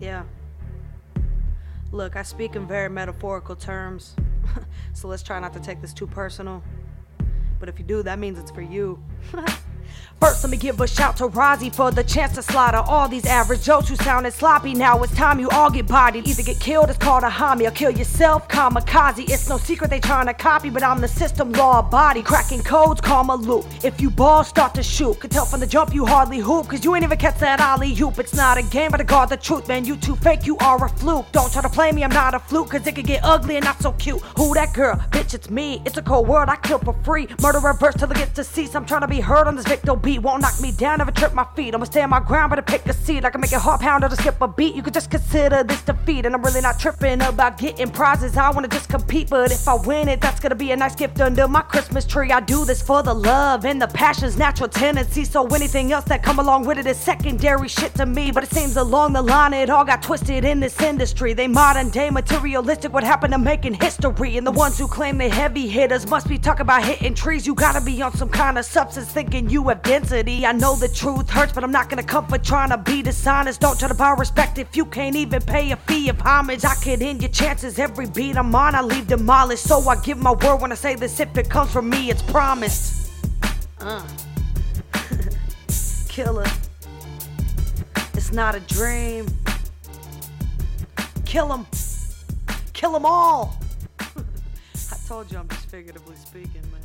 Yeah. Look, I speak in very metaphorical terms, so let's try not to take this too personal. But if you do, that means it's for you. First, let me give a shout to Rozzy for the chance to slaughter all these average jokes who sounded sloppy. Now it's time you all get bodied. Either get killed, it's called a homie, or kill yourself, kamikaze. It's no secret they trying to copy, but I'm the system law body. Cracking codes, call my loop. If you ball, start to shoot. Could tell from the jump you hardly hoop, cause you ain't even catch that alley hoop. It's not a game, but to guard the truth, man. You too fake, you are a fluke. Don't try to play me, I'm not a fluke, cause it could get ugly and not so cute. Who that girl? Bitch, it's me. It's a cold world, I kill for free. Murder reverse till it gets to cease. I'm trying to be heard on this Victor beat. Won't knock me down, never trip my feet. I'ma stay on my ground, but pick a seat. I can make it hard pounder to skip a beat. You could just consider this defeat. And I'm really not tripping about getting prizes. I wanna just compete, but if I win it, that's gonna be a nice gift under my Christmas tree. I do this for the love and the passion's natural tendency. So anything else that come along with it is secondary shit to me. But it seems along the line it all got twisted in this industry. They modern day materialistic. What happened to making history? And the ones who claim they heavy hitters must be talking about hitting trees. You gotta be on some kind of substance thinking you density. I know the truth hurts, but I'm not gonna comfort trying to be dishonest. Don't try to buy respect if you can't even pay a fee of homage. I could end your chances every beat I'm on, I leave demolished. So I give my word when I say this. If it comes from me, it's promised. Uh. Killer. It's not a dream. Kill 'em. Kill 'em all. I told you I'm just figuratively speaking, man.